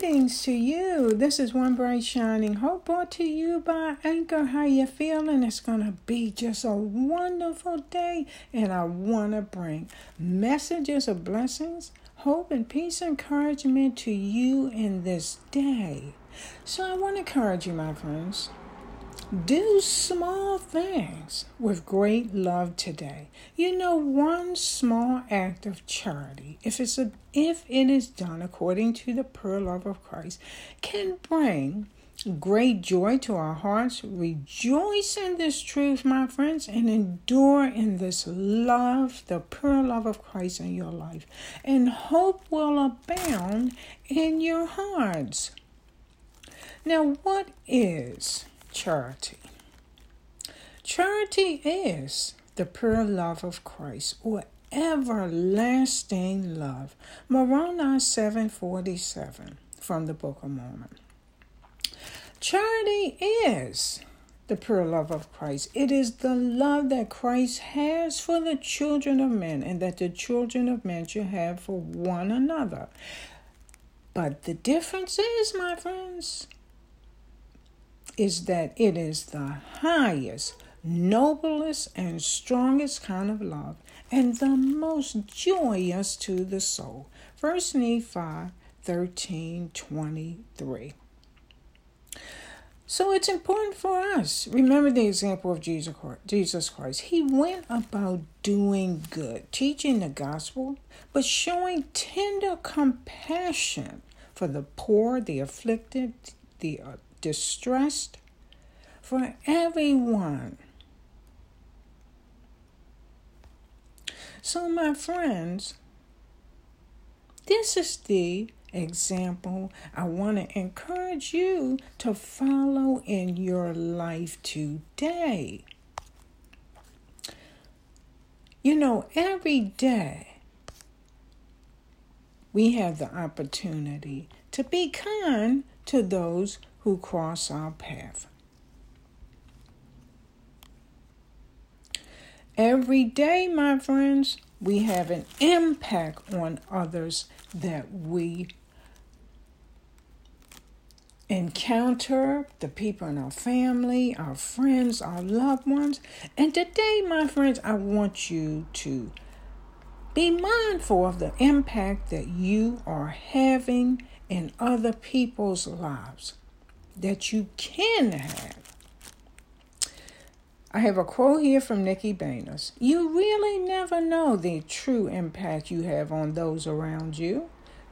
Greetings to you. This is One Bright Shining Hope brought to you by Anchor. How you feeling? It's going to be just a wonderful day and I want to bring messages of blessings, hope and peace encouragement to you in this day. So I want to encourage you, my friends. Do small things with great love today. You know, one small act of charity, if it's a, if it is done according to the pure love of Christ, can bring great joy to our hearts. Rejoice in this truth, my friends, and endure in this love, the pure love of Christ in your life. And hope will abound in your hearts. Now, what is charity. Charity is the pure love of Christ or everlasting love. Moroni 747 from the Book of Mormon. Charity is the pure love of Christ. It is the love that Christ has for the children of men and that the children of men should have for one another. But the difference is, my friends, is that it is the highest, noblest, and strongest kind of love, and the most joyous to the soul. First Nephi 13 23. So it's important for us. Remember the example of Jesus Christ. He went about doing good, teaching the gospel, but showing tender compassion for the poor, the afflicted, the distressed, for everyone. So, my friends, this is the example I want to encourage you to follow in your life today. You know, every day we have the opportunity to be kind to those who cross our path. Every day, my friends, we have an impact on others that we encounter, the people in our family, our friends, our loved ones. And today, my friends, I want you to be mindful of the impact that you are having in other people's lives that you can have. I have a quote here from Nikki Banas. You really never know the true impact you have on those around you.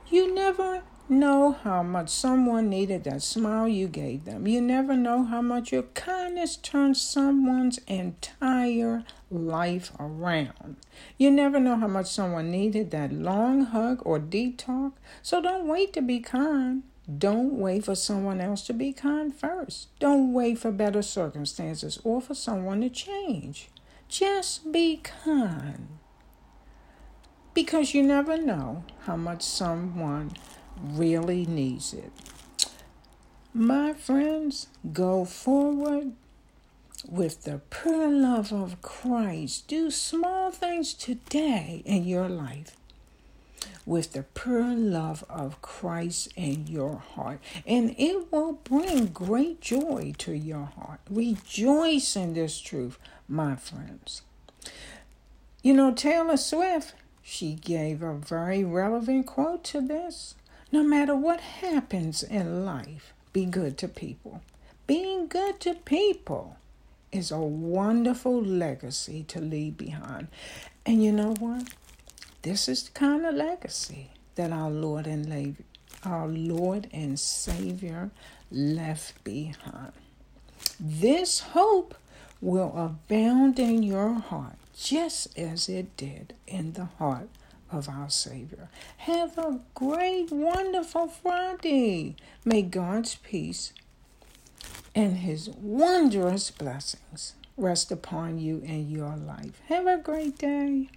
You never know how much someone needed that smile you gave them. You never know how much your kindness turns someone's entire life around. You never know how much someone needed that long hug or deep talk. So don't wait to be kind. Don't wait for someone else to be kind first. Don't wait for better circumstances or for someone to change. Just be kind. Because you never know how much someone really needs it. My friends, go forward with the pure love of Christ. Do small things today in your life with the pure love of Christ in your heart, and it will bring great joy to your heart. Rejoice in this truth, my friends. You know, Taylor Swift, she gave a very relevant quote to this. No matter what happens in life, be good to people. Being good to people is a wonderful legacy to leave behind. And you know what? This is the kind of legacy that our Lord and our Lord and Savior left behind. This hope will abound in your heart just as it did in the heart of our Savior. Have a great, wonderful Friday. May God's peace and His wondrous blessings rest upon you in your life. Have a great day.